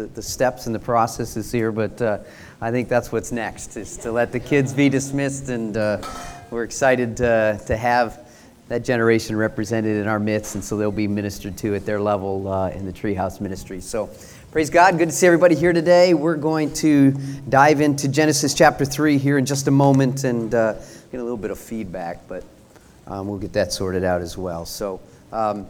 the, the steps and the processes here, but uh, I think that's what's next, is to let the kids be dismissed, and uh, we're excited to, to have that generation represented in our midst, and so they'll be ministered to at their level uh, in the Treehouse Ministry. So, praise God. Good to see everybody here today. We're going to dive into Genesis chapter 3 here in just a moment and uh, get a little bit of feedback, but um, we'll get that sorted out as well. So, um,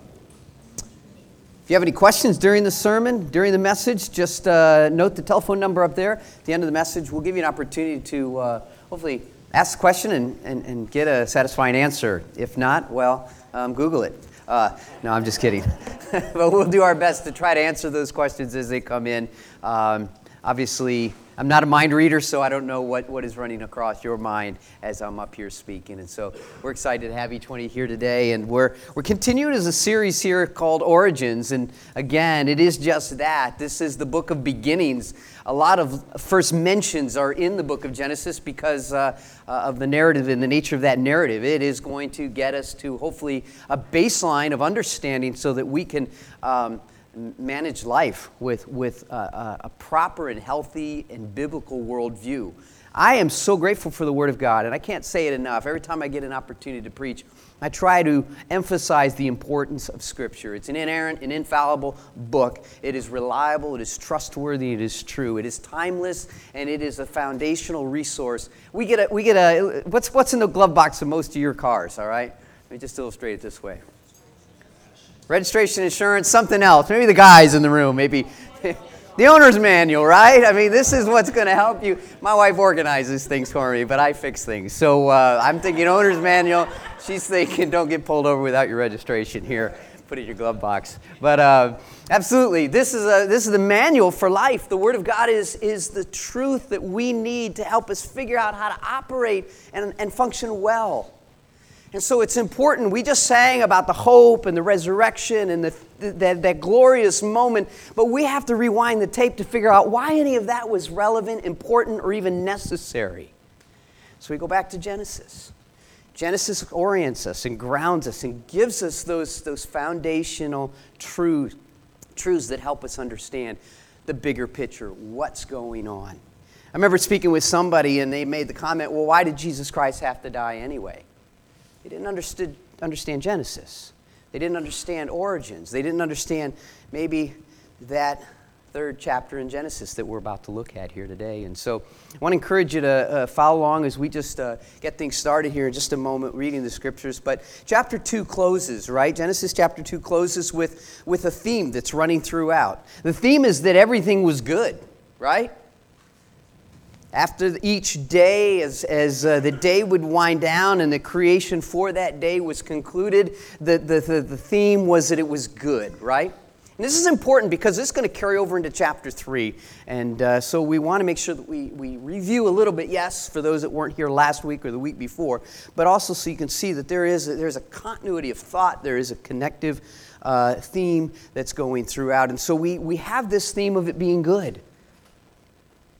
you have any questions during the sermon, during the message, just uh, note the telephone number up there. At the end of the message, we'll give you an opportunity to uh, hopefully ask the question and, and, and get a satisfying answer. If not, well, um, Google it. Uh, no, I'm just kidding. but we'll do our best to try to answer those questions as they come in. Um, obviously, I'm not a mind reader, so I don't know what, what is running across your mind as I'm up here speaking. And so we're excited to have you here today. And we're, we're continuing as a series here called Origins. And again, it is just that. This is the book of beginnings. A lot of first mentions are in the book of Genesis because uh, uh, of the narrative and the nature of that narrative. It is going to get us to hopefully a baseline of understanding so that we can. Um, manage life with, with a, a, proper and healthy and biblical worldview. I am so grateful for the Word of God, and I can't say it enough. Every time I get an opportunity to preach, I try to emphasize the importance of Scripture. It's an inerrant and infallible book. It is reliable, it is trustworthy, it is true, it is timeless, and it is a foundational resource. We get a, we get a what's, what's in the glove box of most of your cars, all right? Let me just illustrate it this way registration, insurance, something else. Maybe the guys in the room, maybe the owner's manual, right? I mean, this is what's going to help you. My wife organizes things for me, but I fix things. So uh, I'm thinking owner's manual. She's thinking don't get pulled over without your registration here. Put it in your glove box. But uh, absolutely, this is, a, this is the manual for life. The Word of God is, is the truth that we need to help us figure out how to operate and, and function well. And so it's important. We just sang about the hope and the resurrection and the, that, that glorious moment, but we have to rewind the tape to figure out why any of that was relevant, important, or even necessary. So we go back to Genesis. Genesis orients us and grounds us and gives us those, those foundational truths, truths that help us understand the bigger picture, what's going on. I remember speaking with somebody and they made the comment, well, why did Jesus Christ have to die anyway? They didn't understood, understand Genesis. They didn't understand origins. They didn't understand maybe that third chapter in Genesis that we're about to look at here today. And so I want to encourage you to uh, follow along as we just uh, get things started here in just a moment reading the scriptures. But chapter 2 closes, right? Genesis chapter 2 closes with, with a theme that's running throughout. The theme is that everything was good, right? After each day, as, as uh, the day would wind down and the creation for that day was concluded, the, the, the, the theme was that it was good, right? And this is important because this is going to carry over into chapter 3. And uh, so we want to make sure that we, we review a little bit, yes, for those that weren't here last week or the week before, but also so you can see that there is a, there's a continuity of thought, there is a connective uh, theme that's going throughout. And so we, we have this theme of it being good.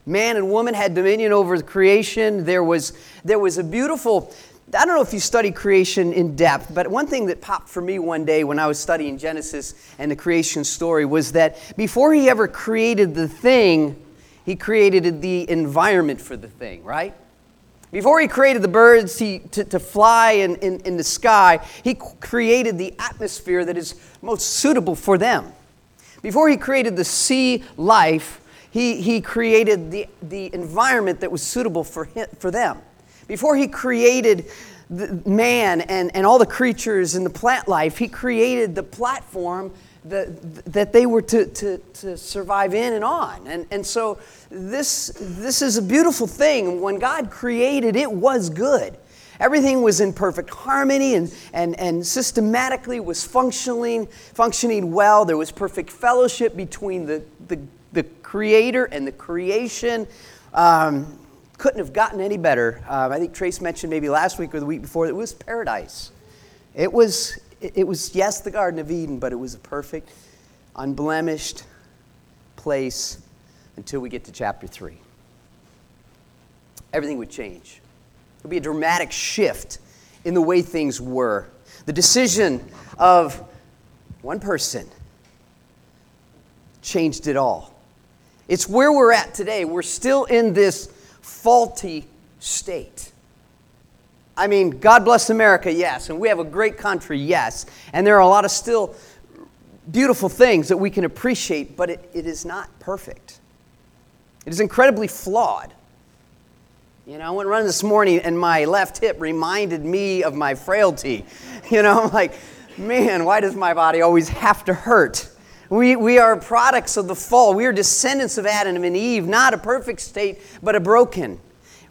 Man and woman had dominion over the creation. There was, there was a beautiful, I don't know if you study creation in depth, but one thing that popped for me one day when I was studying Genesis and the creation story was that before he ever created the thing, he created the environment for the thing, right? Before he created the birds he, to, to fly in, in, in the sky, he created the atmosphere that is most suitable for them. Before he created the sea life, he, he created the, the environment that was suitable for, him, for them. Before he created the man and, and all the creatures and the plant life, he created the platform that, that they were to, to, to survive in and on. And, and so this, this is a beautiful thing. When God created, it was good. Everything was in perfect harmony and, and, and systematically was functioning, functioning well. There was perfect fellowship between the, the the creator and the creation. Um, couldn't have gotten any better. Um, I think Trace mentioned maybe last week or the week before that it was paradise. It was, it was, yes, the Garden of Eden, but it was a perfect, unblemished place until we get to chapter 3. Everything would change. There would be a dramatic shift in the way things were. The decision of one person changed it all. It's where we're at today. We're still in this faulty state. I mean, God bless America, yes, and we have a great country, yes, and there are a lot of still beautiful things that we can appreciate, but it, it is not perfect. It is incredibly flawed. You know, I went running this morning and my left hip reminded me of my frailty. You know, I'm like, man, why does my body always have to hurt? We, we are products of the fall. We are descendants of Adam and Eve, not a perfect state, but a broken.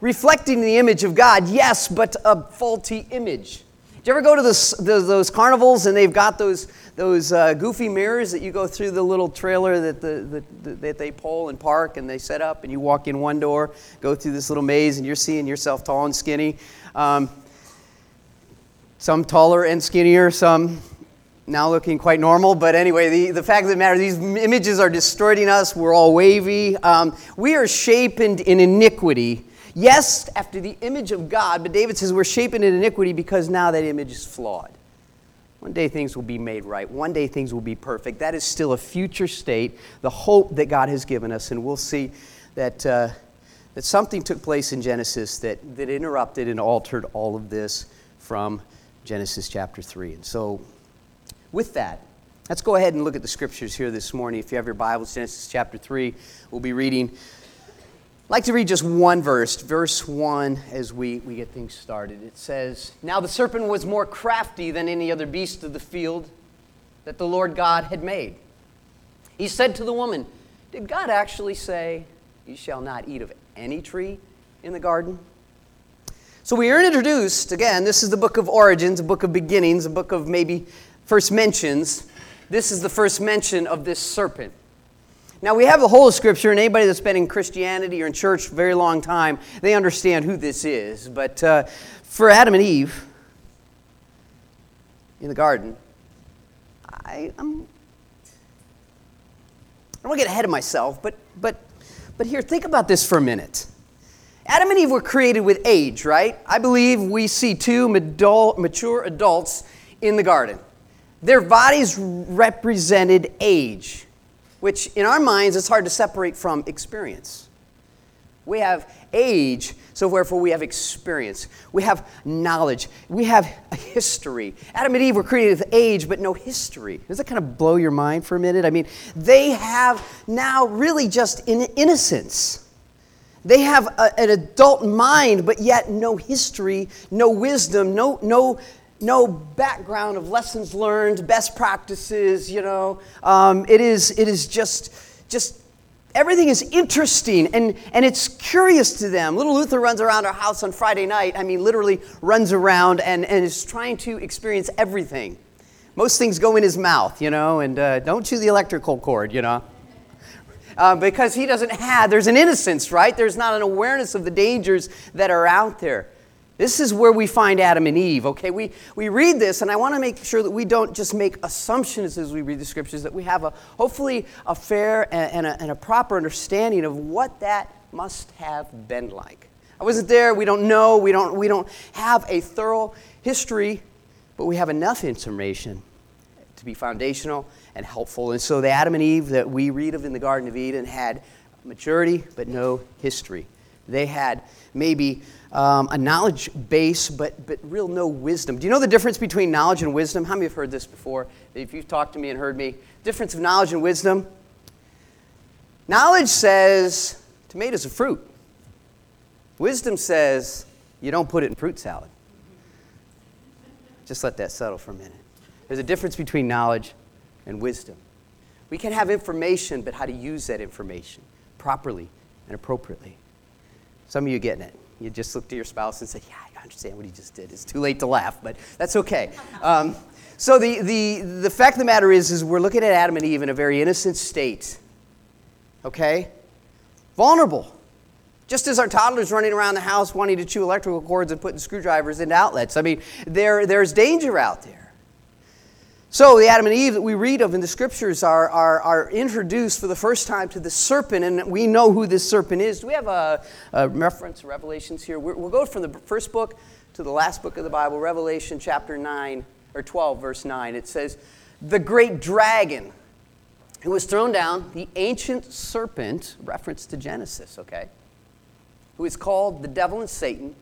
Reflecting the image of God, yes, but a faulty image. Do you ever go to those, those carnivals and they've got those, those uh, goofy mirrors that you go through the little trailer that, the, the, that they pull and park and they set up and you walk in one door, go through this little maze and you're seeing yourself tall and skinny. Um, some taller and skinnier, some now looking quite normal. But anyway, the, the fact of the matter, these images are distorting us. We're all wavy. Um, we are shaped in iniquity. Yes, after the image of God, but David says we're shaped in iniquity because now that image is flawed. One day things will be made right. One day things will be perfect. That is still a future state, the hope that God has given us. And we'll see that, uh, that something took place in Genesis that, that interrupted and altered all of this from Genesis chapter 3. And so with that, let's go ahead and look at the scriptures here this morning. If you have your Bibles, Genesis chapter 3, we'll be reading. I'd like to read just one verse, verse 1, as we, we get things started. It says, Now the serpent was more crafty than any other beast of the field that the Lord God had made. He said to the woman, Did God actually say, You shall not eat of any tree in the garden? So we are introduced, again, this is the book of origins, a book of beginnings, a book of maybe first mentions, this is the first mention of this serpent. Now, we have the whole of Scripture, and anybody that's been in Christianity or in church a very long time, they understand who this is. But uh, for Adam and Eve in the garden, I, I'm, I don't want to get ahead of myself, but, but, but here, think about this for a minute. Adam and Eve were created with age, right? I believe we see two mature adults in the garden. Their bodies represented age, which in our minds is hard to separate from experience. We have age, so therefore we have experience. We have knowledge. We have a history. Adam and Eve were created with age, but no history. Does that kind of blow your mind for a minute? I mean, they have now really just in innocence. They have a, an adult mind, but yet no history, no wisdom, no, no no background of lessons learned, best practices, you know. Um, it, is, it is just, just everything is interesting and, and it's curious to them. Little Luther runs around our house on Friday night. I mean, literally runs around and, and is trying to experience everything. Most things go in his mouth, you know, and uh, don't chew the electrical cord, you know. Uh, because he doesn't have, there's an innocence, right? There's not an awareness of the dangers that are out there. This is where we find Adam and Eve, okay? We, we read this, and I want to make sure that we don't just make assumptions as we read the scriptures, that we have a hopefully a fair and, and, a, and a proper understanding of what that must have been like. I wasn't there, we don't know, we don't, we don't have a thorough history, but we have enough information to be foundational and helpful. And so the Adam and Eve that we read of in the Garden of Eden had maturity, but no history. They had maybe um, a knowledge base, but, but real no wisdom. Do you know the difference between knowledge and wisdom? How many have heard this before? If you've talked to me and heard me, difference of knowledge and wisdom. Knowledge says tomatoes are fruit. Wisdom says you don't put it in fruit salad. Just let that settle for a minute. There's a difference between knowledge and wisdom. We can have information, but how to use that information properly and appropriately. Some of you getting it. You just look to your spouse and say, Yeah, I understand what he just did. It's too late to laugh, but that's okay. Um, so the, the, the fact of the matter is, is we're looking at Adam and Eve in a very innocent state. Okay? Vulnerable. Just as our toddlers running around the house wanting to chew electrical cords and putting screwdrivers into outlets. I mean, there, there's danger out there. So, the Adam and Eve that we read of in the scriptures are, are, are introduced for the first time to the serpent, and we know who this serpent is. Do we have a, a reference, Revelations here? we will go from the first book to the last book of the Bible, Revelation chapter 9, or 12, verse 9. It says, The great dragon who was thrown down, the ancient serpent, reference to Genesis, okay, who is called the devil and Satan,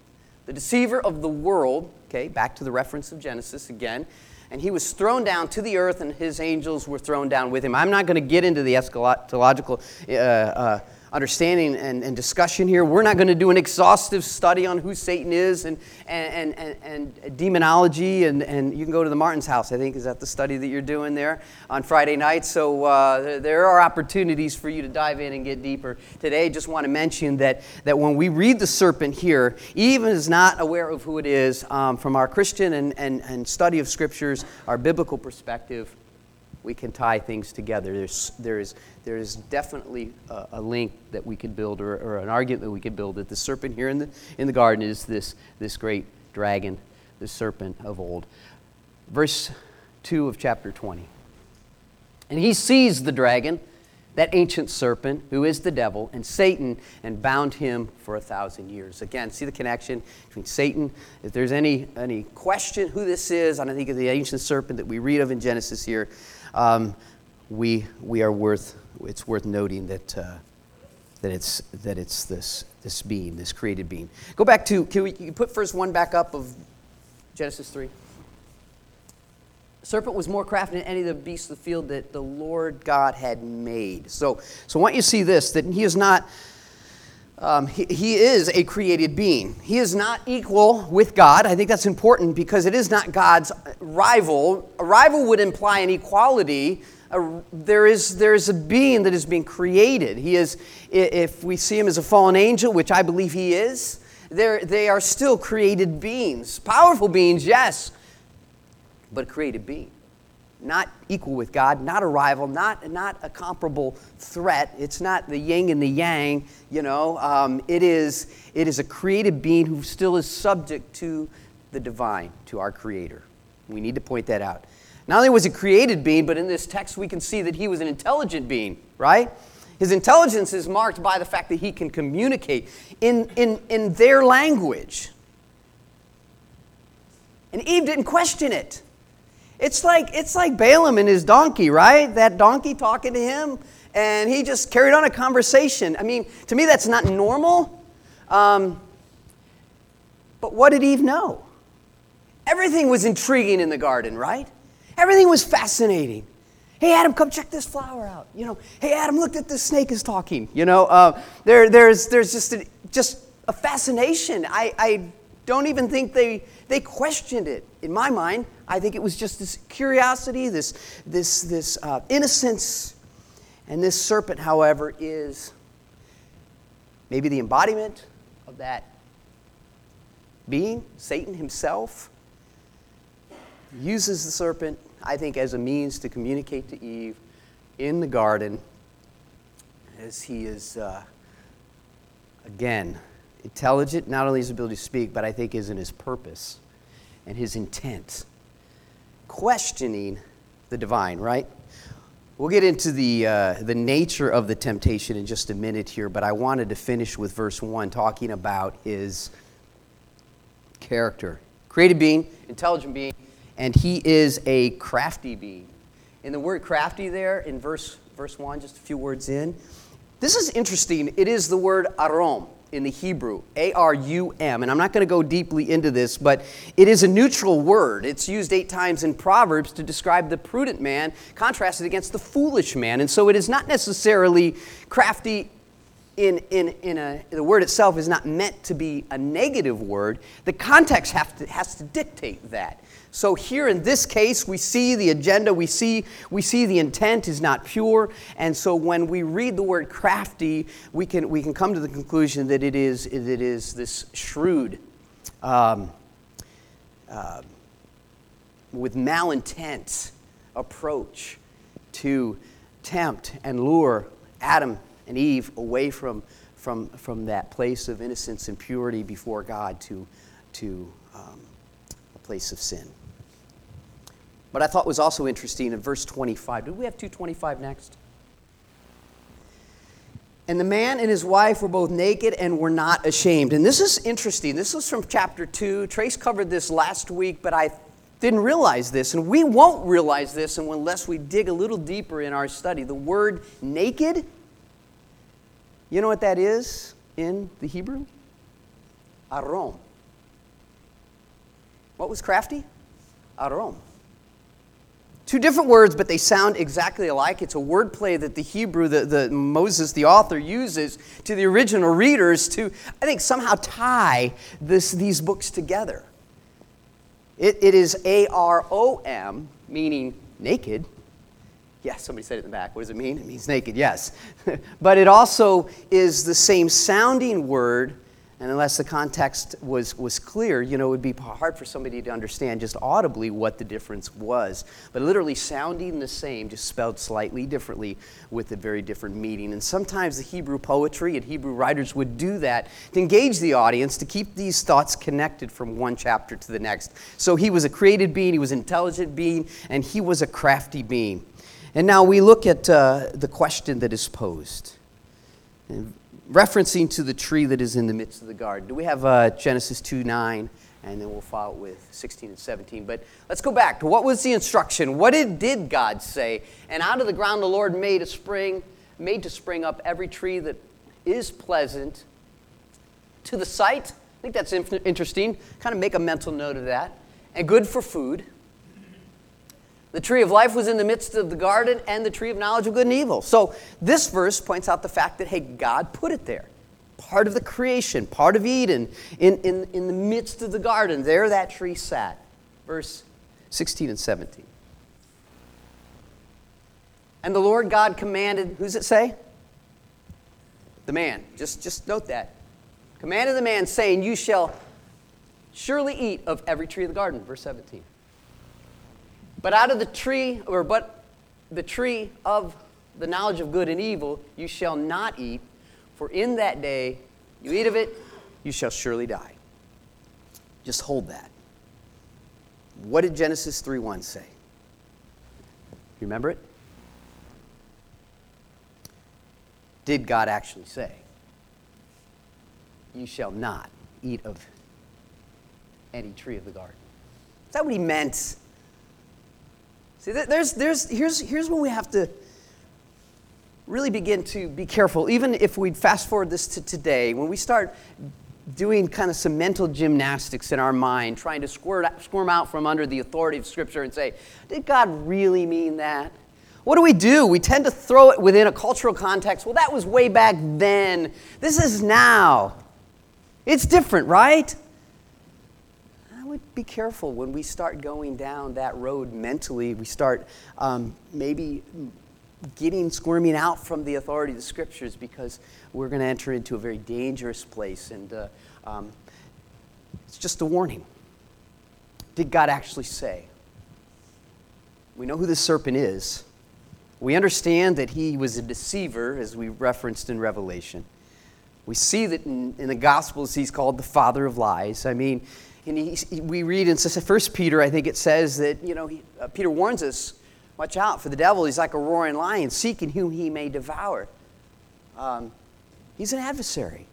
the deceiver of the world, okay, back to the reference of Genesis again. And he was thrown down to the earth, and his angels were thrown down with him. I'm not going to get into the eschatological uh, uh, understanding and, and, discussion here. We're not going to do an exhaustive study on who Satan is and, and, and, and, demonology. And, and you can go to the Martin's house, I think. Is that the study that you're doing there on Friday night? So uh, there are opportunities for you to dive in and get deeper. Today, just want to mention that, that when we read the serpent here, even is not aware of who it is, um, from our Christian and, and, and study of scriptures, our biblical perspective, we can tie things together. There's, there, is, there is definitely a, a link that we could build, or, or, an argument that we could build, that the serpent here in the, in the garden is this, this great dragon, the serpent of old. Verse 2 of chapter 20. And he seized the dragon, that ancient serpent, who is the devil, and Satan, and bound him for a thousand years. Again, see the connection between Satan. If there's any, any question who this is, I think of the ancient serpent that we read of in Genesis here um, we, we are worth, it's worth noting that, uh, that, it's, that it's this, this being, this created being. Go back to, can we can put first one back up of Genesis 3? serpent was more crafty than any of the beasts of the field that the Lord God had made. So, so I want you to see this that he is not um, he, he, is a created being. He is not equal with God. I think that's important because it is not God's rival. A rival would imply an equality. Uh, there, is, there is a being that is being created. He is, if we see him as a fallen angel, which I believe he is, they are still created beings. Powerful beings, yes, but a created being not equal with God, not a rival, not, not a comparable threat. It's not the yin and the yang, you know. Um, it, is, it is a created being who still is subject to the divine, to our Creator. We need to point that out. Not only was a created being, but in this text we can see that he was an intelligent being, right? His intelligence is marked by the fact that he can communicate in, in, in their language. And Eve didn't question it. It's like, it's like Balaam and his donkey, right? That donkey talking to him, and he just carried on a conversation. I mean, to me, that's not normal. Um, but what did Eve know? Everything was intriguing in the garden, right? Everything was fascinating. Hey, Adam, come check this flower out. You know, hey, Adam, look at this snake is talking. You know, uh, there, there's, there's just a, just a fascination. I, I don't even think they, they questioned it. In my mind, I think it was just this curiosity, this, this, this uh, innocence. And this serpent, however, is maybe the embodiment of that being, Satan himself. Uses the serpent, I think, as a means to communicate to Eve in the garden as he is, uh, again, intelligent, not only his ability to speak, but I think is in his purpose and his intent. Questioning the divine, right? We'll get into the, uh, the nature of the temptation in just a minute here, but I wanted to finish with verse 1, talking about his character. Created being, intelligent being, and he is a crafty being. In the word crafty there, in verse, verse 1, just a few words in, this is interesting. It is the word arum in the Hebrew, A R U M. And I'm not going to go deeply into this, but it is a neutral word. It's used eight times in Proverbs to describe the prudent man, contrasted against the foolish man. And so it is not necessarily crafty. In, in, in a, the word itself is not meant to be a negative word. The context to, has to dictate that. So here in this case, we see the agenda, we see, we see the intent is not pure. And so when we read the word crafty, we can, we can come to the conclusion that it is, it is this shrewd, um, uh, with malintent approach to tempt and lure Adam and Eve away from, from, from that place of innocence and purity before God to, to um, a place of sin. But I thought was also interesting in verse 25. Do we have 225 next? And the man and his wife were both naked and were not ashamed. And this is interesting. This is from chapter 2. Trace covered this last week, but I didn't realize this, and we won't realize this unless we dig a little deeper in our study. The word naked, you know what that is in the Hebrew? Arom. What was crafty? Arom. Two different words, but they sound exactly alike. It's a wordplay that the Hebrew, the, the Moses, the author, uses to the original readers to, I think, somehow tie this, these books together. It, it is A R O M, meaning naked. Yes, somebody said it in the back. What does it mean? It means naked, yes. but it also is the same sounding word and unless the context was, was clear, you know, it would be hard for somebody to understand just audibly what the difference was. But literally sounding the same, just spelled slightly differently with a very different meaning. And sometimes the Hebrew poetry and Hebrew writers would do that to engage the audience, to keep these thoughts connected from one chapter to the next. So he was a created being, he was an intelligent being, and he was a crafty being. And now we look at uh, the question that is posed referencing to the tree that is in the midst of the garden. Do we have uh, Genesis 2 9? And then we'll follow it with 16 and 17. But let's go back to what was the instruction? What did, did God say? And out of the ground the Lord made a spring, made to spring up every tree that is pleasant to the sight. I think that's interesting. Kind of make a mental note of that. And good for food. The tree of life was in the midst of the garden and the tree of knowledge of good and evil. So this verse points out the fact that, hey, God put it there. Part of the creation, part of Eden, in, in, in the midst of the garden. There that tree sat. Verse 16 and 17. And the Lord God commanded, who's it say? The man. Just, just note that. Commanded the man, saying, You shall surely eat of every tree of the garden. Verse 17. But out of the tree, or but the tree of the knowledge of good and evil, you shall not eat, for in that day you eat of it, you shall surely die. Just hold that. What did Genesis 3:1 say? You Remember it? Did God actually say, You shall not eat of any tree of the garden? Is that what he meant? See, there's, there's, here's, here's where we have to really begin to be careful. Even if we fast forward this to today, when we start doing kind of some mental gymnastics in our mind, trying to squirt, squirm out from under the authority of Scripture and say, did God really mean that? What do we do? We tend to throw it within a cultural context. Well, that was way back then. This is now. It's different, right? Be careful when we start going down that road mentally. We start um, maybe getting squirming out from the authority of the scriptures because we're going to enter into a very dangerous place. And uh, um, it's just a warning. Did God actually say? We know who the serpent is. We understand that he was a deceiver, as we referenced in Revelation. We see that in, in the Gospels he's called the father of lies. I mean, and he, we read in First Peter, I think it says that, you know, he, uh, Peter warns us, watch out for the devil. He's like a roaring lion, seeking whom he may devour. Um, he's an adversary,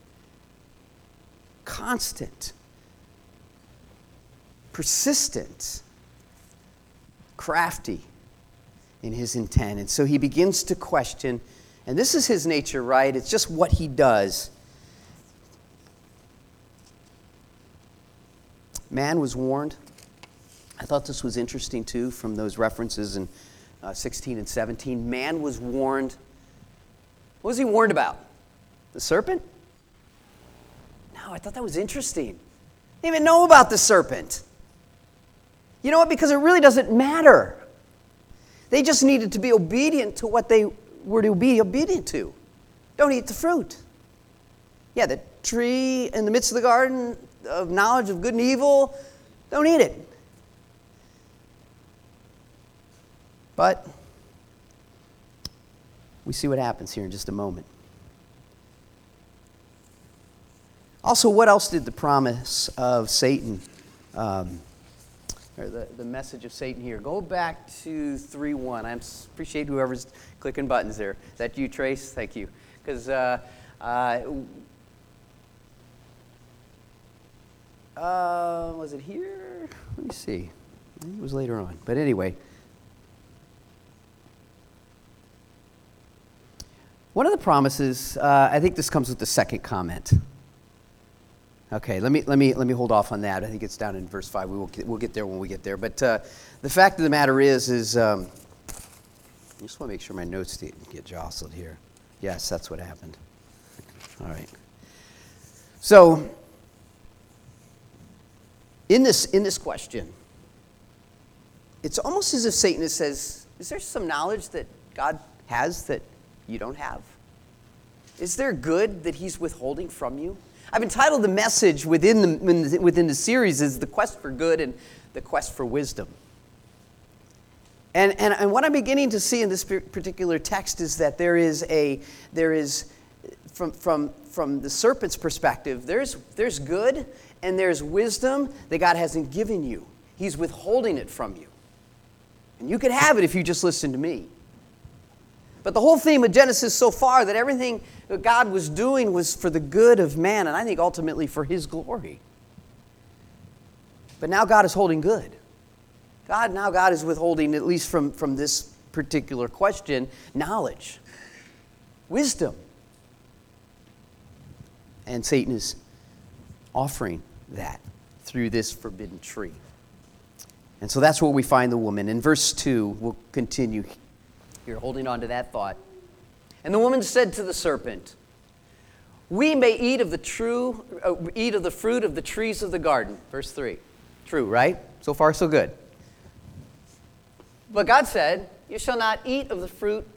constant, persistent, crafty in his intent. And so he begins to question, and this is his nature, right? It's just what he does. Man was warned. I thought this was interesting too from those references in uh, 16 and 17. Man was warned. What was he warned about? The serpent? No, I thought that was interesting. They didn't even know about the serpent. You know what? Because it really doesn't matter. They just needed to be obedient to what they were to be obedient to. Don't eat the fruit. Yeah, the tree in the midst of the garden, of knowledge of good and evil, don't eat it. But we see what happens here in just a moment. Also, what else did the promise of Satan, um, or the, the message of Satan here? Go back to 3 1. I appreciate whoever's clicking buttons there. Is that you, Trace? Thank you. Because uh, uh, uh, was it here? Let me see. It was later on. But anyway. One of the promises, uh, I think this comes with the second comment. Okay, let me, let, me, let me hold off on that. I think it's down in verse 5. We will get, we'll get there when we get there. But uh, the fact of the matter is, is um, I just want to make sure my notes didn't get jostled here. Yes, that's what happened. All right. So, in this, in this question, it's almost as if Satan says, Is there some knowledge that God has that you don't have? Is there good that he's withholding from you? I've entitled the message within the, within the series is The Quest for Good and The Quest for Wisdom. And, and, and what I'm beginning to see in this particular text is that there is a, there is, from, from, from the serpent's perspective, there's, there's good and there's wisdom that God hasn't given you. He's withholding it from you. And you could have it if you just listen to me. But the whole theme of Genesis so far, that everything that God was doing was for the good of man, and I think ultimately for his glory. But now God is holding good. God, now God is withholding, at least from, from this particular question, knowledge, wisdom. And Satan is offering that through this forbidden tree. And so that's where we find the woman. In verse 2, we'll continue here, holding on to that thought. And the woman said to the serpent, We may eat of the true, uh, eat of the fruit of the trees of the garden. Verse 3. True, right? So far, so good. But God said, You shall not eat of the fruit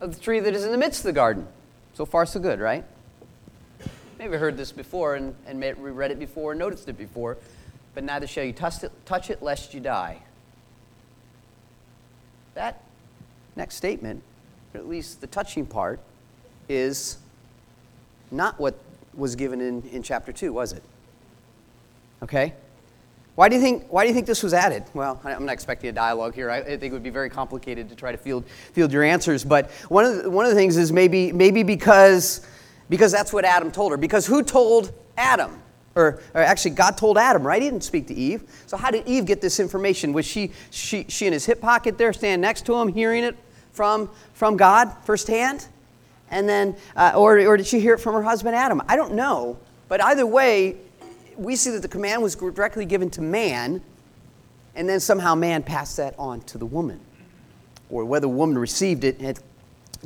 of the tree that is in the midst of the garden. So far, so good, right? Maybe heard this before and, and read it before, and noticed it before, but neither shall you touch it, touch it lest you die. That next statement, or at least the touching part, is not what was given in, in chapter 2, was it? Okay? Why do, you think, why do you think this was added? Well, I'm not expecting a dialogue here. I, think it would be very complicated to try to field, field your answers. But one of, the, one of the things is maybe, maybe because, because that's what Adam told her. Because who told Adam? Or, or, actually, God told Adam, right? He didn't speak to Eve. So, how did Eve get this information? Was she, she, she in his hip pocket there, standing next to him, hearing it from, from God firsthand? And then, uh, or, or did she hear it from her husband Adam? I don't know. But either way, we see that the command was directly given to man, and then somehow man passed that on to the woman. Or whether the woman received it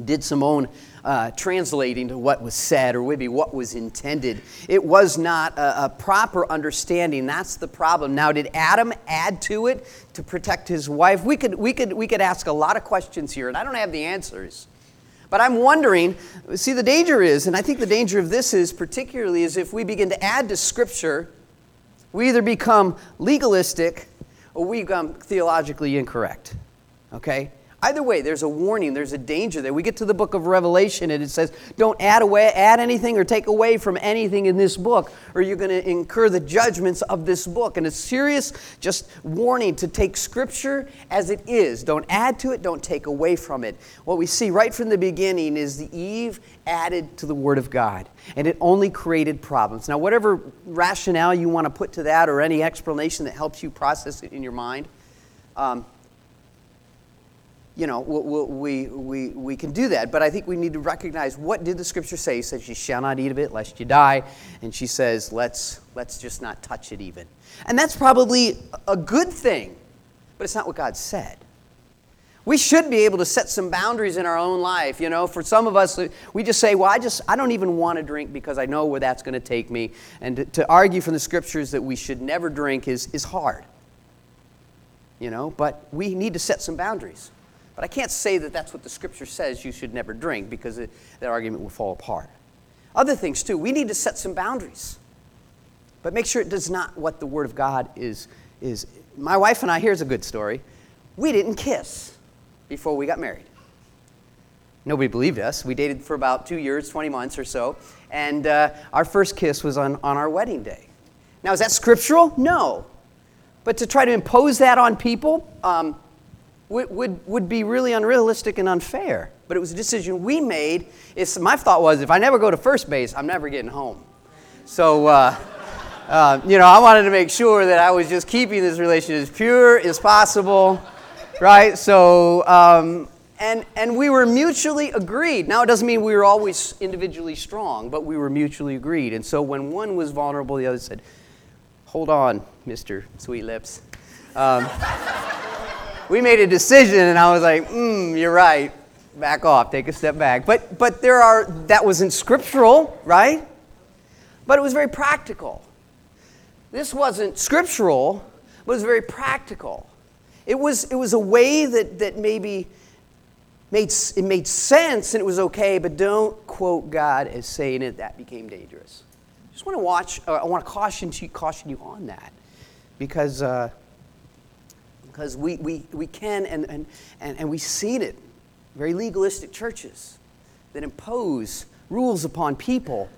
did some own uh, translating to what was said or maybe what was intended. It was not a, a, proper understanding. That's the problem. Now, did Adam add to it to protect his wife? We could, we could, we could ask a lot of questions here, and I don't have the answers. But I'm wondering, see, the danger is, and I think the danger of this is particularly is if we begin to add to Scripture, we either become legalistic or we become theologically incorrect. Okay? Either way, there's a warning, there's a danger there. We get to the book of Revelation and it says, don't add away, add anything or take away from anything in this book, or you're going to incur the judgments of this book. And a serious just warning to take scripture as it is. Don't add to it, don't take away from it. What we see right from the beginning is the Eve added to the Word of God, and it only created problems. Now, whatever rationale you want to put to that or any explanation that helps you process it in your mind, um, you know, we, we, we can do that. But I think we need to recognize what did the scripture say? He says, You shall not eat of it lest you die. And she says, Let's, let's just not touch it even. And that's probably a good thing, but it's not what God said. We should be able to set some boundaries in our own life. You know, for some of us, we just say, Well, I just, I don't even want to drink because I know where that's going to take me. And to, to argue from the scriptures that we should never drink is, is hard. You know, but we need to set some boundaries. But I can't say that that's what the scripture says you should never drink because it, that argument will fall apart. Other things, too, we need to set some boundaries. But make sure it does not what the Word of God is. is. My wife and I, here's a good story. We didn't kiss before we got married. Nobody believed us. We dated for about two years, 20 months or so, and uh, our first kiss was on, on our wedding day. Now, is that scriptural? No. But to try to impose that on people, um, would, would, would be really unrealistic and unfair. But it was a decision we made. It's, my thought was if I never go to first base, I'm never getting home. So, uh, uh, you know, I wanted to make sure that I was just keeping this relationship as pure as possible, right? So, um, and, and we were mutually agreed. Now, it doesn't mean we were always individually strong, but we were mutually agreed. And so when one was vulnerable, the other said, Hold on, Mr. Sweet Lips. Um, we made a decision, and I was like, hmm, you're right. Back off, take a step back. But, but there are, that wasn't scriptural, right? But it was very practical. This wasn't scriptural, but it was very practical. It was, it was a way that, that maybe made, it made sense and it was okay, but don't quote God as saying it. That became dangerous. I just want to watch, uh, I want to caution you, caution you on that because, uh, because we, we, we can and, and, and, and we've seen it. Very legalistic churches that impose rules upon people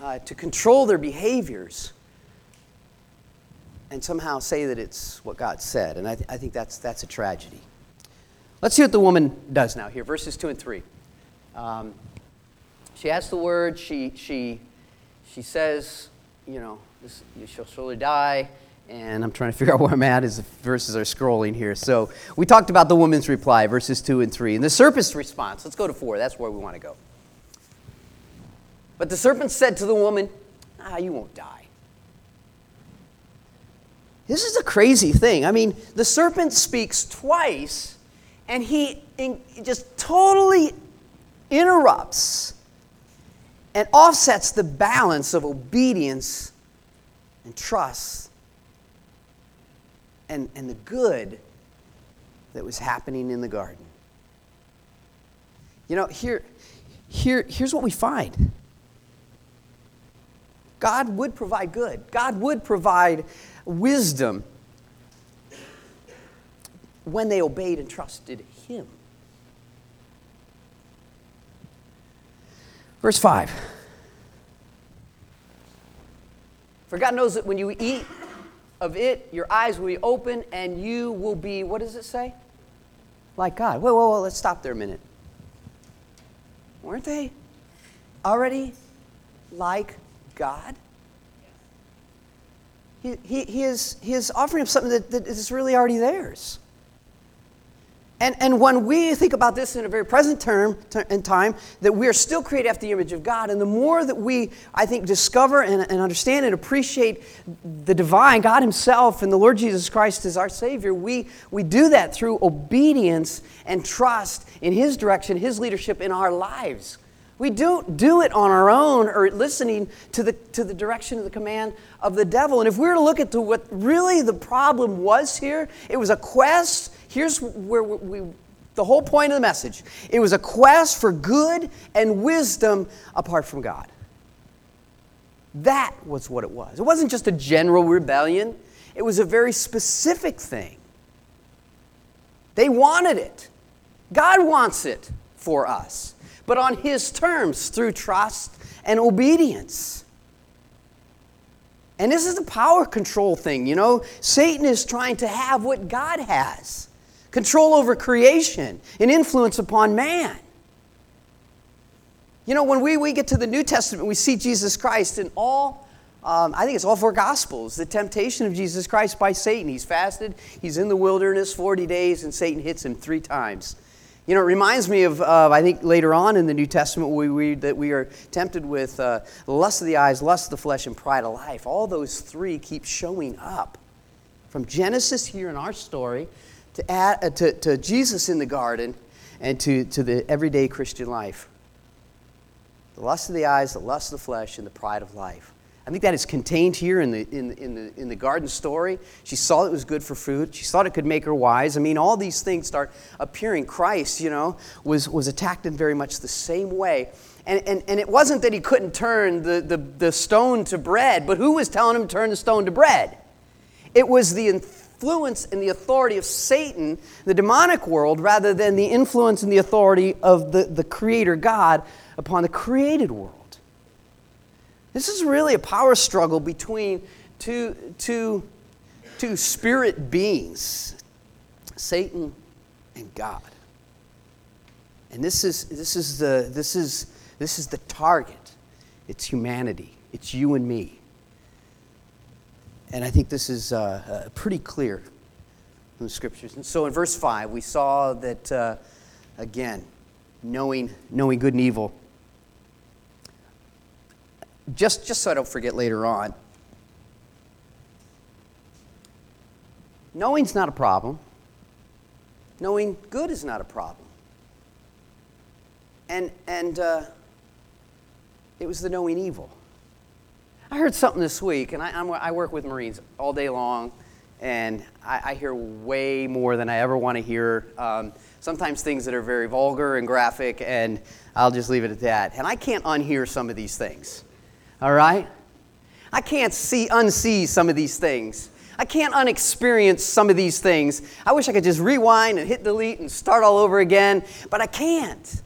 uh, to control their behaviors and somehow say that it's what God said. And I, th- I think that's, that's a tragedy. Let's see what the woman does now here, verses 2 and 3. Um, she has the word, she, she, she says, you know, this, you shall surely die. And I'm trying to figure out where I'm at as the verses are scrolling here. So we talked about the woman's reply, verses 2 and 3. And the serpent's response, let's go to 4. That's where we want to go. But the serpent said to the woman, Ah, you won't die. This is a crazy thing. I mean, the serpent speaks twice, and he just totally interrupts and offsets the balance of obedience and trust and, and the good that was happening in the garden. You know, here, here, here's what we find God would provide good, God would provide wisdom when they obeyed and trusted Him. Verse 5. For God knows that when you eat of it, your eyes will be open and you will be, what does it say? Like God. Whoa, whoa, whoa, let's stop there a minute. Weren't they already like God? He, he, he, is, he is offering up something that, that is really already theirs. And, and when we think about this in a very present term in time, that we are still created after the image of God, and the more that we, I think, discover and, and understand and appreciate the divine, God Himself, and the Lord Jesus Christ as our Savior, we, we do that through obedience and trust in His direction, His leadership in our lives. We don't do it on our own or listening to the, to the direction of the command of the devil. And if we were to look at the, what really the problem was here, it was a quest. Here's where we, the whole point of the message it was a quest for good and wisdom apart from God. That was what it was. It wasn't just a general rebellion, it was a very specific thing. They wanted it, God wants it for us but on His terms through trust and obedience. And this is the power control thing, you know. Satan is trying to have what God has control over creation and influence upon man. You know, when we, we get to the New Testament, we see Jesus Christ in all, um, I think it's all four Gospels, the temptation of Jesus Christ by Satan. He's fasted, he's in the wilderness 40 days, and Satan hits him three times. You know, it reminds me of, uh, I think later on in the New Testament, we read that we are tempted with uh, lust of the eyes, lust of the flesh, and pride of life. All those three keep showing up. From Genesis here in our story to, add, uh, to, to Jesus in the garden and to, to the everyday Christian life. The lust of the eyes, the lust of the flesh, and the pride of life. I think that is contained here in the, in, in, the, in the garden story. She saw it was good for food. She thought it could make her wise. I mean, all these things start appearing. Christ, you know, was, was attacked in very much the same way. And, and, and it wasn't that he couldn't turn the, the, the stone to bread, but who was telling him to turn the stone to bread? It was the influence and the authority of Satan, the demonic world, rather than the influence and the authority of the, the Creator God upon the created world. This is really a power struggle between two, two, two spirit beings, Satan and God. And this is, this is, the, this is, this is the target. It's humanity. It's you and me. And I think this is uh, uh, pretty clear in the scriptures. And so in verse 5, we saw that, uh, again, knowing, knowing good and evil. Just, just so I don't forget later on, knowing's not a problem. Knowing good is not a problem. And, and uh, it was the knowing evil. I heard something this week, and I, I'm, i work with Marines all day long, and I, I hear way more than I ever want to hear. Um, sometimes things that are very vulgar and graphic, and I'll just leave it at that. And I can't unhear some of these things, all right? I can't see, unsee some of these things. I can't unexperience some of these things. I wish I could just rewind and hit delete and start all over again, but I can't.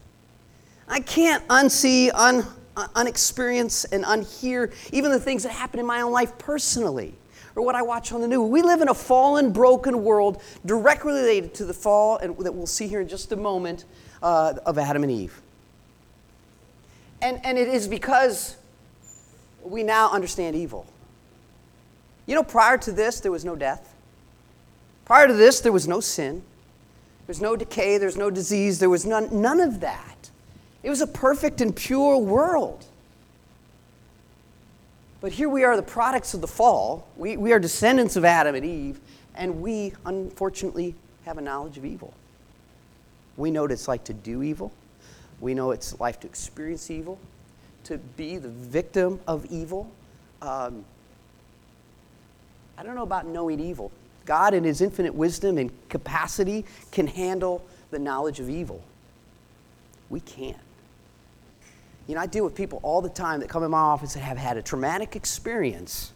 I can't unsee, un, unexperience, and unhear even the things that happen in my own life personally or what I watch on the news. We live in a fallen, broken world directly related to the fall, and that we'll see here in just a moment, uh, of Adam and Eve. And, and it is because we now understand evil. You know, prior to this, there was no death. Prior to this, there was no sin. There's no decay, there's no disease, there was none, none of that. It was a perfect and pure world. But here we are, the products of the fall. We, we are descendants of Adam and Eve, and we, unfortunately, have a knowledge of evil. We know what it's like to do evil. We know it's like to experience evil, to be the victim of evil. Um, I don't know about knowing evil. God, in His infinite wisdom and capacity, can handle the knowledge of evil. We can't. You know, I deal with people all the time that come in my office that have had a traumatic experience.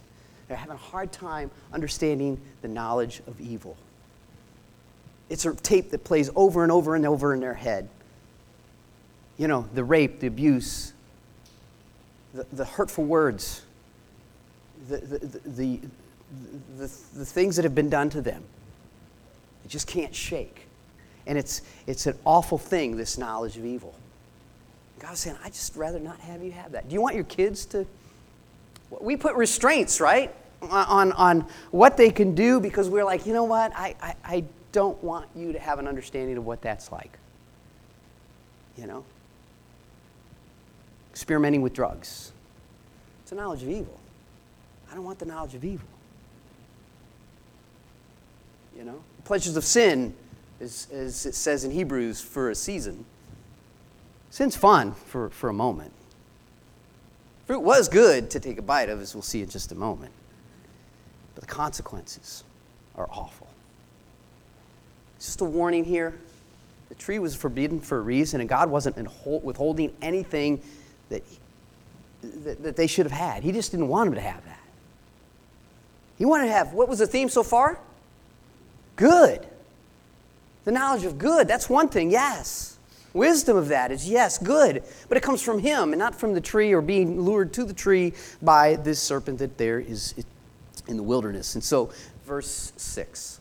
They're having a hard time understanding the knowledge of evil. It's a tape that plays over and over and over in their head. You know, the rape, the abuse, the, the hurtful words, the, the, the, the, things that have been done to them. They just can't shake. And it's, it's an awful thing, this knowledge of evil. God's saying, I just rather not have you have that. Do you want your kids to? We put restraints, right, on, on what they can do because we're like, you know what? I, I, I don't want you to have an understanding of what that's like. You know? Experimenting with drugs. It's a knowledge of evil. I don't want the knowledge of evil. You know? Pleasures of sin, as, as it says in Hebrews, for a season. Sin's fun for, for a moment. Fruit was good to take a bite of, as we'll see in just a moment. But the consequences are awful. It's Just a warning here. The tree was forbidden for a reason, and God wasn't withholding anything that, that, that they should have had. He just didn't want them to have that. He wanted to have, what was the theme so far? Good. The knowledge of good. That's one thing, yes. Wisdom of that is, yes, good, but it comes from Him and not from the tree or being lured to the tree by this serpent that there is in the wilderness. And so, verse 6.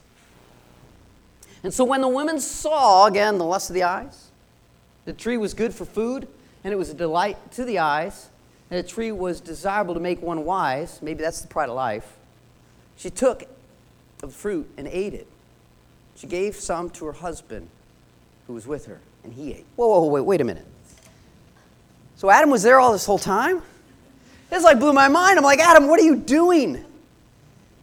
And so, when the women saw, again, the lust of the eyes, the tree was good for food, and it was a delight to the eyes, and the tree was desirable to make one wise, maybe that's the pride of life, she took of the fruit and ate it. She gave some to her husband who was with her and he ate. Whoa, whoa, wait, wait a minute. So Adam was there all this whole time? This like blew my mind. I'm like, Adam, what are you doing?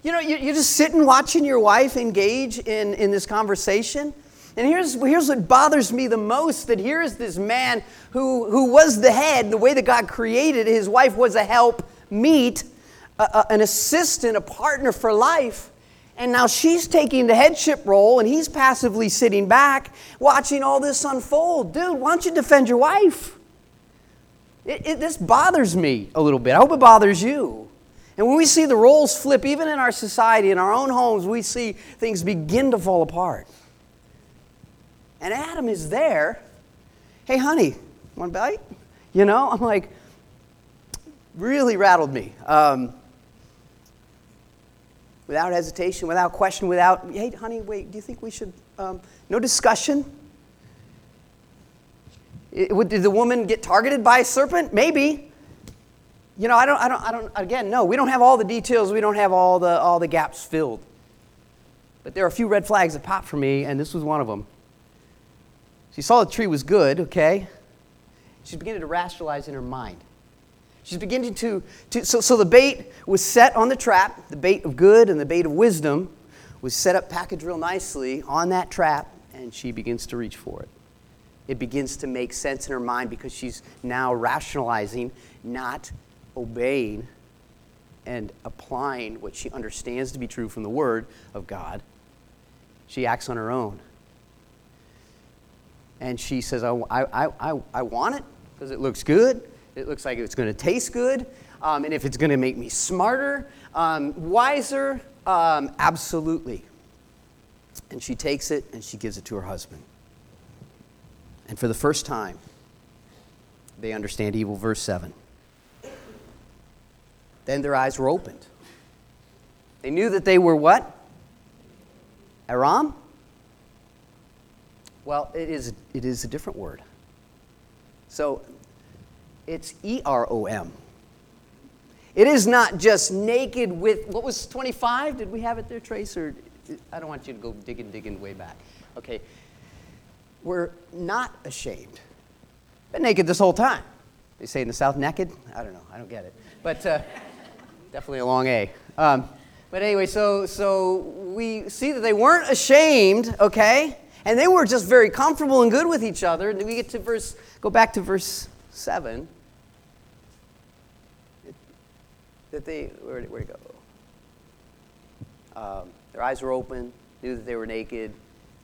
You know, you're just sitting watching your wife engage in, in this conversation. And here's, here's what bothers me the most that here's this man who, who was the head, the way that God created his wife was a help meet, a, a, an assistant, a partner for life. And now she's taking the headship role and he's passively sitting back watching all this unfold. Dude, why don't you defend your wife? It, it, this bothers me a little bit. I hope it bothers you. And when we see the roles flip, even in our society, in our own homes, we see things begin to fall apart. And Adam is there. Hey, honey, want a bite? You know, I'm like, really rattled me. Um, without hesitation, without question, without, hey, honey, wait, do you think we should, um, no discussion? It, would, did the woman get targeted by a serpent? Maybe. you know, I don't, I don't, I don't, again, no, we don't have all the details, we don't have all the, all the gaps filled. But there are a few red flags that popped for me, and this was one of them. She saw the tree was good, okay? She's beginning to rationalize in her mind. She's beginning to, to so, so the bait was set on the trap, the bait of good and the bait of wisdom was set up packaged real nicely on that trap, and she begins to reach for it. It begins to make sense in her mind because she's now rationalizing, not obeying and applying what she understands to be true from the Word of God. She acts on her own. And she says, I, I, I, I want it because it looks good. It looks like it's going to taste good. Um, and if it's going to make me smarter, um, wiser, um, absolutely. And she takes it and she gives it to her husband. And for the first time, they understand evil. Verse 7. Then their eyes were opened. They knew that they were what? Aram? Well, it is, it is a different word. So it's E R O M. It is not just naked with, what was 25? Did we have it there, Trace? Or I don't want you to go digging, digging way back. Okay. We're not ashamed. Been naked this whole time. They say in the South, naked? I don't know. I don't get it. But uh, definitely a long A. Um, but anyway, so, so we see that they weren't ashamed, okay? And they were just very comfortable and good with each other. And we get to verse, go back to verse 7. That they, where, where'd it go? Um, their eyes were open, knew that they were naked.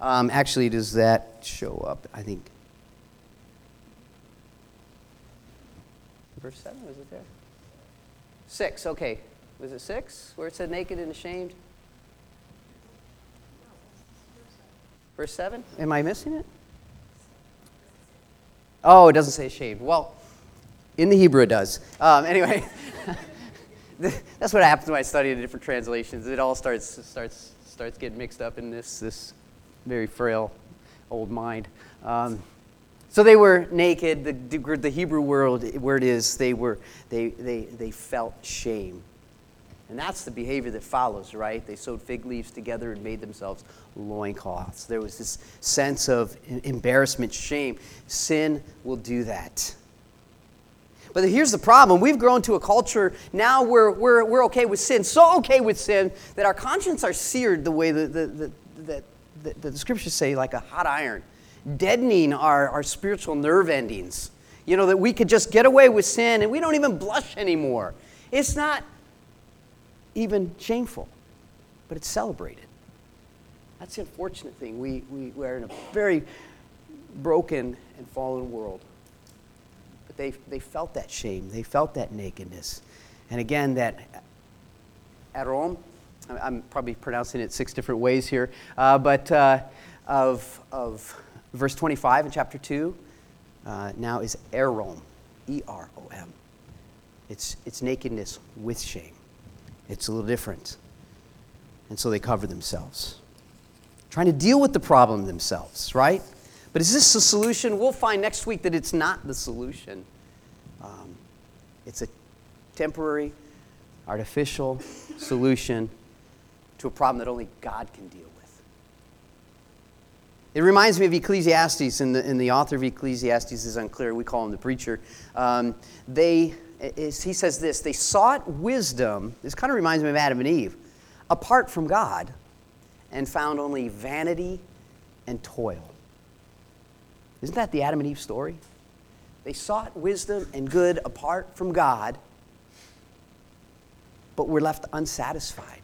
Um, actually, does that show up? I think. Verse 7, was it there? 6, okay. Was it 6 where it said naked and ashamed? Verse 7? Am I missing it? Oh, it doesn't say ashamed. Well, in the Hebrew it does. Um, anyway, that's what happens when I study the different translations. It all starts, starts, starts getting mixed up in this, this very frail old mind. Um, so they were naked. The, the Hebrew word, word is they, were, they, they, they felt shame. And that's the behavior that follows, right? They sewed fig leaves together and made themselves loincloths. There was this sense of embarrassment, shame. Sin will do that. But here's the problem we've grown to a culture now where we're, we're okay with sin, so okay with sin that our conscience are seared the way that the, the, the, the, scriptures say, like a hot iron, deadening our, our spiritual nerve endings. You know, that we could just get away with sin and we don't even blush anymore. It's not even shameful, but it's celebrated. That's the unfortunate thing. We, we, we are in a very broken and fallen world. But they, they felt that shame, they felt that nakedness. And again, that Arom, I'm probably pronouncing it six different ways here, uh, but uh, of, of verse 25 in chapter 2 uh, now is Erom, E R O M. It's, it's nakedness with shame. It's a little different. And so they cover themselves, trying to deal with the problem themselves, right? But is this the solution? We'll find next week that it's not the solution. Um, it's a temporary, artificial solution to a problem that only God can deal with. It reminds me of Ecclesiastes, and the, and the author of Ecclesiastes is unclear. We call him the preacher. Um, they is, he says this they sought wisdom, this kind of reminds me of Adam and Eve, apart from God, and found only vanity and toil. Isn't that the Adam and Eve story? They sought wisdom and good apart from God, but were left unsatisfied.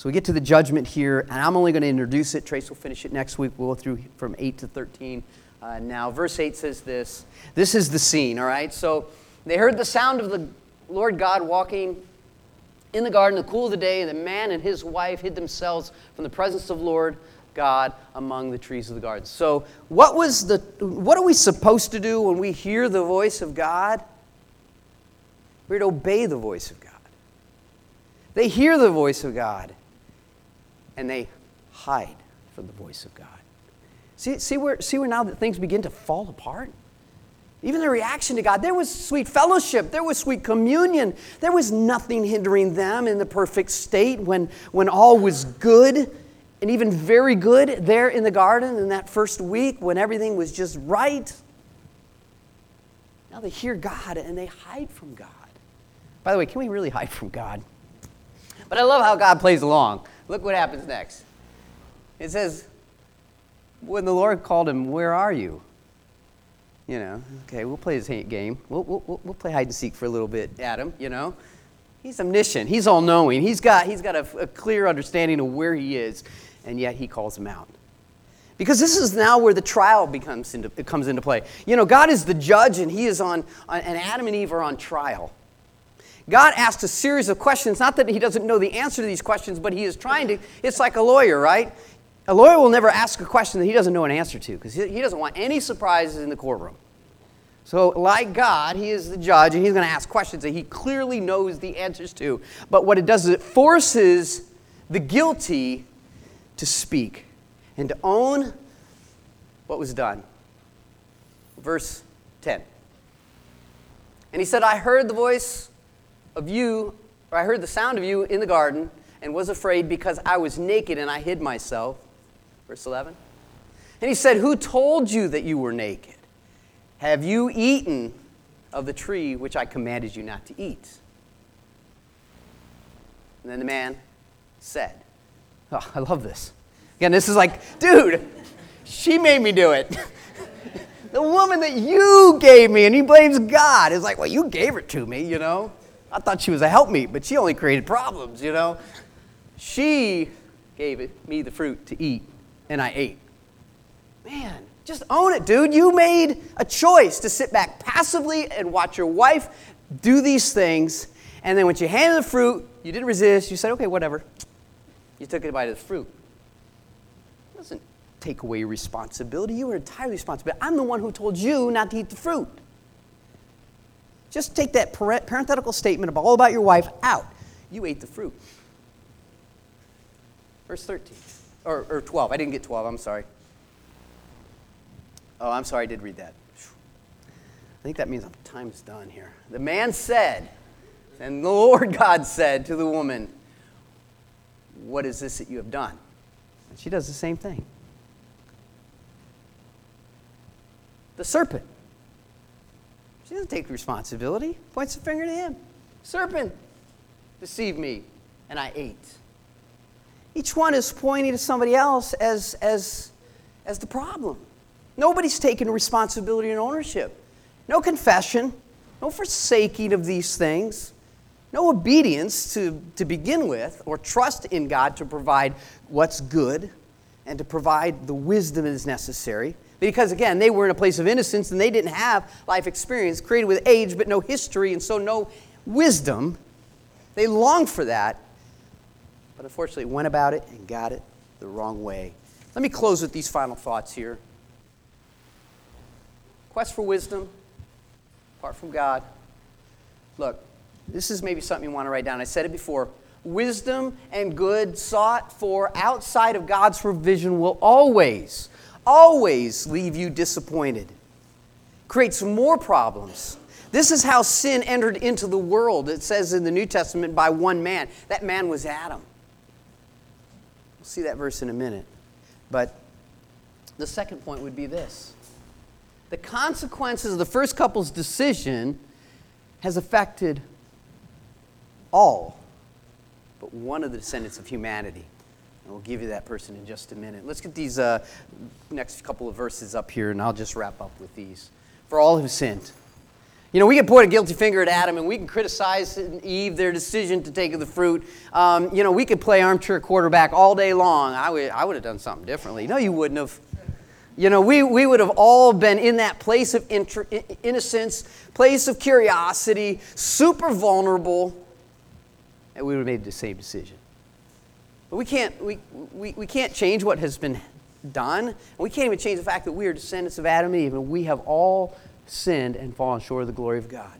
So we get to the judgment here, and I'm only going to introduce it. Trace will finish it next week. We'll go through from 8 to 13. Uh, now, verse 8 says this this is the scene, all right? So they heard the sound of the Lord God walking in the garden in the cool of the day, and the man and his wife hid themselves from the presence of Lord God among the trees of the garden. So, what was the what are we supposed to do when we hear the voice of God? We're to obey the voice of God. They hear the voice of God and they hide from the voice of God. See, see, where, see where now that things begin to fall apart? Even the reaction to God, there was sweet fellowship, there was sweet communion. There was nothing hindering them in the perfect state when, when all was good and even very good there in the garden in that first week when everything was just right. Now they hear God and they hide from God. By the way, can we really hide from God? But I love how God plays along. Look what happens next. It says, when the Lord called him, Where are you? You know, okay, we'll play this game. We'll, we'll, we'll play hide and seek for a little bit, Adam, you know. He's omniscient, he's all knowing, he's got, he's got a, a clear understanding of where he is, and yet he calls him out. Because this is now where the trial becomes into, comes into play. You know, God is the judge, and He is on, and Adam and Eve are on trial. God asks a series of questions, not that He doesn't know the answer to these questions, but He is trying to, it's like a lawyer, right? A lawyer will never ask a question that he doesn't know an answer to because he doesn't want any surprises in the courtroom. So, like God, He is the judge, and He's going to ask questions that He clearly knows the answers to. But what it does is it forces the guilty to speak and to own what was done. Verse 10. And he said, I heard the voice of you, or I heard the sound of you in the garden, and was afraid because I was naked and I hid myself. Verse 11. And he said, Who told you that you were naked? Have you eaten of the tree which I commanded you not to eat? And then the man said, Oh, I love this. Again, this is like, dude, she made me do it. the woman that you gave me, and he blames God. It's like, well, you gave it to me, you know. I thought she was a helpmeet, but she only created problems, you know. She gave it, me the fruit to eat, and I ate. Man, just own it, dude. You made a choice to sit back passively and watch your wife do these things. And then when she handed the fruit, you didn't resist. You said, okay, whatever. You took a bite of the fruit doesn't take away your responsibility. You are entirely responsible. I'm the one who told you not to eat the fruit. Just take that parenthetical statement all about your wife out. You ate the fruit. Verse 13, or, or 12. I didn't get 12, I'm sorry. Oh, I'm sorry, I did read that. I think that means time's done here. The man said, and the Lord God said to the woman, What is this that you have done? And she does the same thing. The serpent. She doesn't take responsibility, points the finger to him. Serpent deceived me, and I ate. Each one is pointing to somebody else as, as, as the problem. Nobody's taking responsibility and ownership. No confession, no forsaking of these things no obedience to, to begin with, or trust in God to provide what's good and to provide the wisdom that is necessary. Because again, they were in a place of innocence and they didn't have life experience, created with age, but no history, and so no wisdom. They longed for that, but unfortunately went about it and got it the wrong way. Let me close with these final thoughts here. Quest for wisdom, apart from God. Look, this is maybe something you want to write down. I said it before. Wisdom and good sought for outside of God's provision will always, always leave you disappointed. Creates more problems. This is how sin entered into the world. It says in the New Testament by one man. That man was Adam. See that verse in a minute. But the second point would be this the consequences of the first couple's decision has affected all but one of the descendants of humanity. And we'll give you that person in just a minute. Let's get these uh, next couple of verses up here, and I'll just wrap up with these. For all who sinned. You know, we can point a guilty finger at Adam and we can criticize Eve, their decision to take of the fruit. Um, you know, we could play armchair quarterback all day long. I would, I would have done something differently. No, you wouldn't have. You know, we, we would have all been in that place of inter- innocence, place of curiosity, super vulnerable and we would have made the same decision. But we can't, we, we, we can't change what has been done. we can't even change the fact that we are descendants of Adam and Eve, and we have all sinned and fallen short of the glory of God.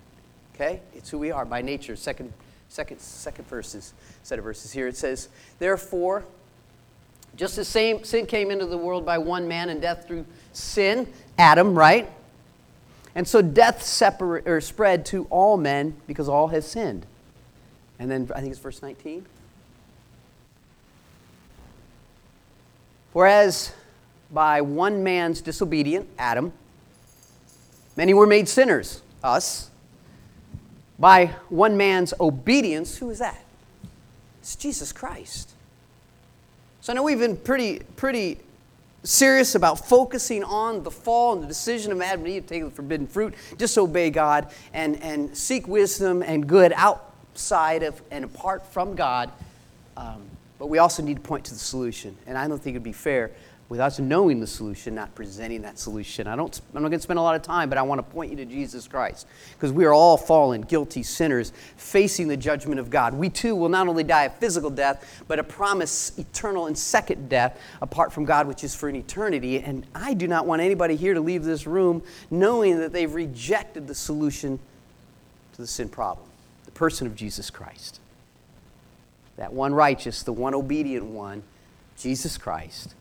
Okay? It's who we are by nature. Second, second, second verses, set of verses here. It says, Therefore, just the same sin came into the world by one man, and death through sin, Adam, right? And so death separ- or spread to all men because all have sinned. And then I think it's verse 19. Whereas by one man's disobedient, Adam, many were made sinners, us. By one man's obedience, who is that? It's Jesus Christ. So I know we've been pretty, pretty serious about focusing on the fall and the decision of Adam and Eve to take the forbidden fruit, disobey God, and, and seek wisdom and good outside of and apart from God. Um, but we also need to point to the solution. And I don't think it'd be fair with us knowing the solution, not presenting that solution. I don't, I'm not going to spend a lot of time, but I want to point you to Jesus Christ because we are all fallen, guilty sinners facing the judgment of God. We too will not only die a physical death, but a promise eternal and second death apart from God, which is for an eternity. And I do not want anybody here to leave this room knowing that they've rejected the solution to the sin problem the person of Jesus Christ. That one righteous, the one obedient one, Jesus Christ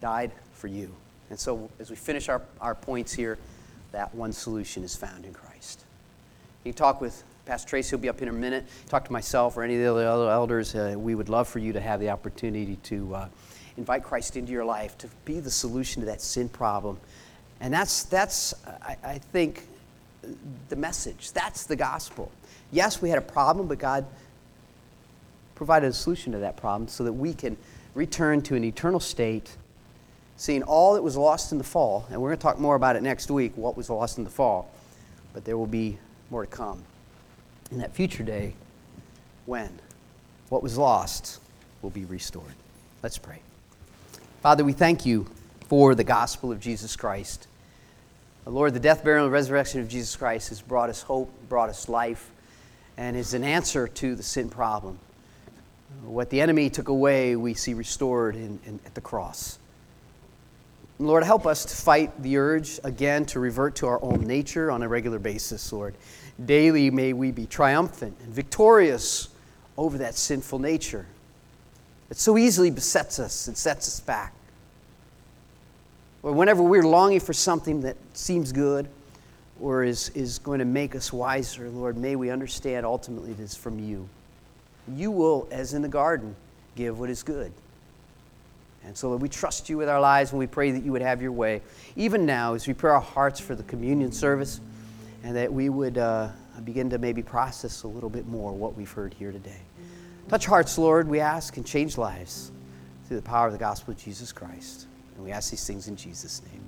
died for you. And so, as we finish our, our points here, that one solution is found in Christ. You talk with Pastor Tracy, he'll be up in a minute. Talk to myself or any of the other elders. Uh, we would love for you to have the opportunity to uh, invite Christ into your life, to be the solution to that sin problem. And that's, that's I, I think, the message. That's the gospel. Yes, we had a problem, but God provided a solution to that problem so that we can return to an eternal state seeing all that was lost in the fall, and we're going to talk more about it next week, what was lost in the fall, but there will be more to come in that future day when what was lost will be restored. Let's pray. Father, we thank you for the gospel of Jesus Christ. Lord, the death, burial, and resurrection of Jesus Christ has brought us hope, brought us life, and is an answer to the sin problem. What the enemy took away, we see restored in, in, at the cross. Lord, help us to fight the urge again to revert to our own nature on a regular basis, Lord. Daily may we be triumphant and victorious over that sinful nature that so easily besets us and sets us back. Or whenever we're longing for something that seems good or is, is going to make us wiser, Lord, may we understand ultimately it is from you. You will, as in the garden, give what is good. And so we trust you with our lives and we pray that you would have your way. Even now, as we prepare our hearts for the communion service, and that we would uh, begin to maybe process a little bit more what we've heard here today. Touch hearts, Lord, we ask, and change lives through the power of the gospel of Jesus Christ. And we ask these things in Jesus' name.